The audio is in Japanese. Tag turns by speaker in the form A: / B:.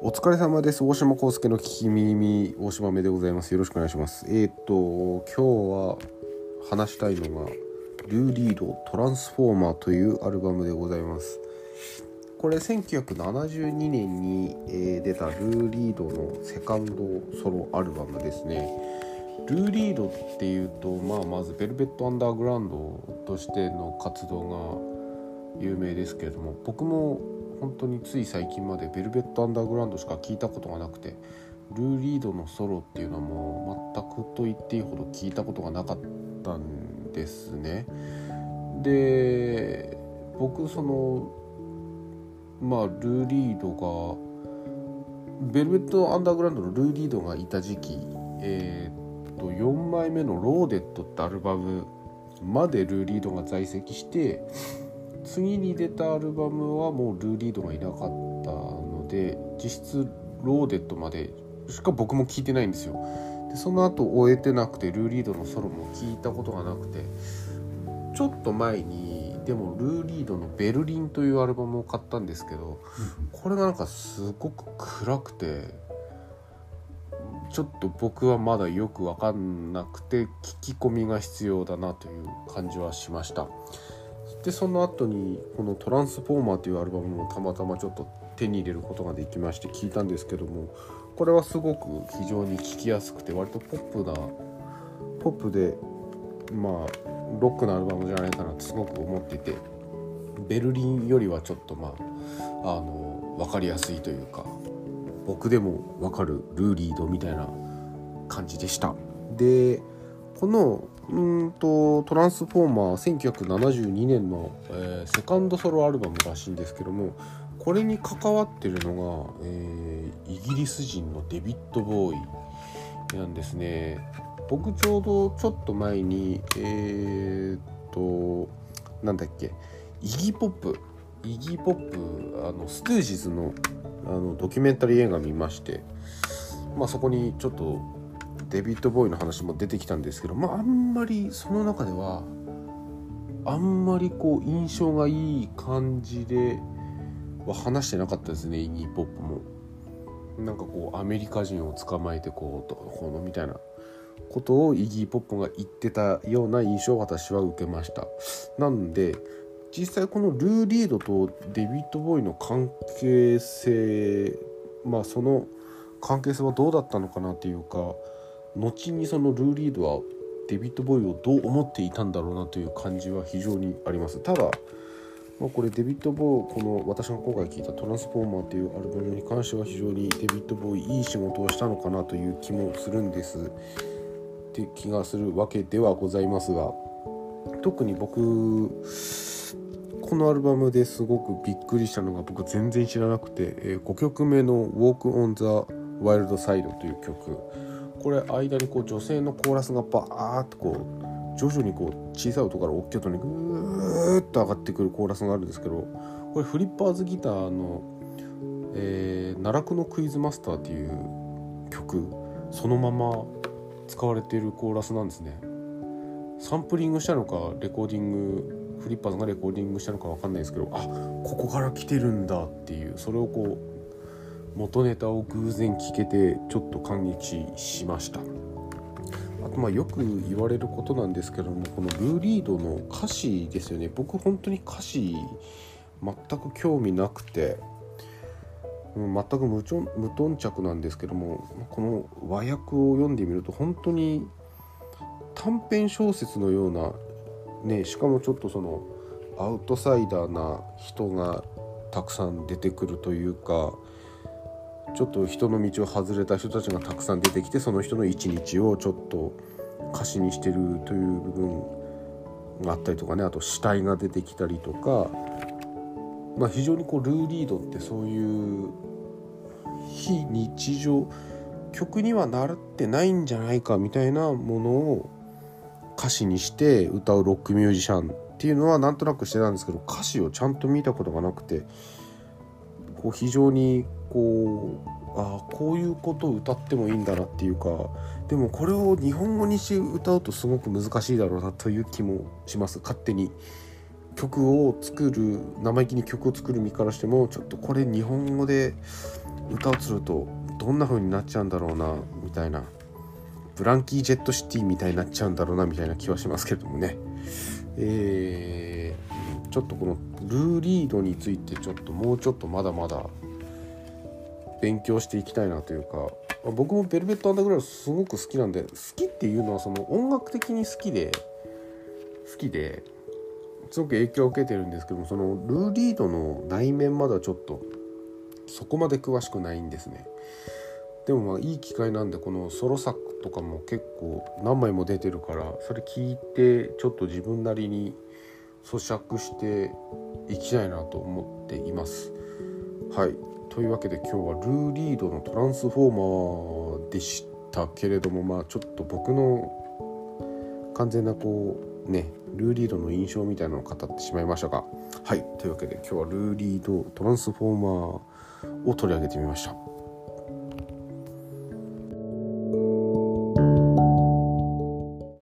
A: お疲れ様です。大島康介の聞き耳、大島目でございます。よろしくお願いします。えー、っと、今日は話したいのが、ルーリードトランスフォーマーというアルバムでございます。これ1972年に、え、出たルーリードのセカンドソロアルバムですね。ルーリードっていうと、まあ、まずベルベット・アンダーグラウンドとしての活動が有名ですけれども僕も本当につい最近までベルベット・アンダーグラウンドしか聞いたことがなくてルー・リードのソロっていうのも全くと言っていいほど聞いたことがなかったんですね。で僕そのまあルー・リードがベルベット・アンダーグラウンドのルー・リードがいた時期、えー、っと4枚目の「ローデット」ってアルバムまでルー・リードが在籍して次に出たアルバムはもうルーリードがいなかったので実質ローデットまでしか僕も聞いてないんですよでその後終えてなくてルーリードのソロも聞いたことがなくてちょっと前にでもルーリードの「ベルリン」というアルバムを買ったんですけどこれがなんかすごく暗くてちょっと僕はまだよく分かんなくて聞き込みが必要だなという感じはしました。でその後にこの「トランスフォーマー」というアルバムもたまたまちょっと手に入れることができまして聞いたんですけどもこれはすごく非常に聴きやすくて割とポップなポップでまあロックなアルバムじゃないかなってすごく思っててベルリンよりはちょっとまああの分かりやすいというか僕でも分かるルーリードみたいな感じでした。でこのうんとトランスフォーマー1972年の、えー、セカンドソロアルバムらしいんですけどもこれに関わってるのが、えー、イギリス人のデビッド・ボーイなんですね。僕ちょうどちょっと前にえー、っとなんだっけイギポップイギポップあのストゥージズのあのドキュメンタリー映画見ましてまあそこにちょっとデビッド・ボーイの話も出てきたんですけど、まあ、あんまりその中ではあんまりこう印象がいい感じでは話してなかったですねイギー・ポップも。なんかこうアメリカ人を捕まえてこうとこのみたいなことをイギー・ポップが言ってたような印象を私は受けました。なんで実際このルー・リードとデビッド・ボーイの関係性まあその関係性はどうだったのかなっていうか後にそのルー・リードはデビッド・ボーイをどう思っていたんだろうなという感じは非常にあります。ただ、まあ、これデビッド・ボーイこの私が今回聞いた「トランスフォーマー」というアルバムに関しては非常にデビッド・ボーイいい仕事をしたのかなという気もするんです。って気がするわけではございますが特に僕このアルバムですごくびっくりしたのが僕全然知らなくて、え、5曲目の「Walk on the Wild Side」という曲。これ間にこう女性のコーラスがバーッとこう徐々にこう小さい音から大きい音にグーッと上がってくるコーラスがあるんですけどこれフリッパーズギターの「えー、奈落のクイズマスター」っていう曲そのまま使われているコーラスなんですね。サンプリングしたのかレコーディングフリッパーズがレコーディングしたのか分かんないですけどあここから来てるんだっていうそれをこう元ネタを偶然聞けてちょっと感激しました。あとまあよく言われることなんですけどもこのルー・リードの歌詞ですよね。僕本当に歌詞全く興味なくて全く無頓着なんですけどもこの和訳を読んでみると本当に短編小説のようなねしかもちょっとそのアウトサイダーな人がたくさん出てくるというかちょっと人の道を外れた人たちがたくさん出てきてその人の一日をちょっと歌詞にしてるという部分があったりとかねあと死体が出てきたりとか、まあ、非常にこうルー・リードってそういう非日常曲にはなってないんじゃないかみたいなものを歌詞にして歌うロックミュージシャンっていうのはなんとなくしてたんですけど歌詞をちゃんと見たことがなくてこう非常にこうあこういうことを歌ってもいいんだなっていうかでもこれを日本語にして歌うとすごく難しいだろうなという気もします。勝手に。曲を作る生意気に曲を作る身からしてもちょっとこれ日本語で歌をするとどんな風になっちゃうんだろうなみたいな。ブランキー・ジェット・シティみたいになっちゃうんだろうなみたいな気はしますけれどもね。えー、ちょっとこのルーリードについてちょっともうちょっとまだまだ勉強していきたいなというかま僕もベルベット・アンダーグラウンドすごく好きなんで好きっていうのはその音楽的に好きで好きですごく影響を受けてるんですけどもそのルーリードの内面まだちょっとそこまで詳しくないんですね。でもまあいい機会なんでこのソロ作とかも結構何枚も出てるからそれ聞いてちょっと自分なりに咀嚼していきたいなと思っています。はい。というわけで今日はルーリードのトランスフォーマーでしたけれどもまあちょっと僕の完全なこうねルーリードの印象みたいなのを語ってしまいましたが。はい。というわけで今日はルーリードトランスフォーマーを取り上げてみました。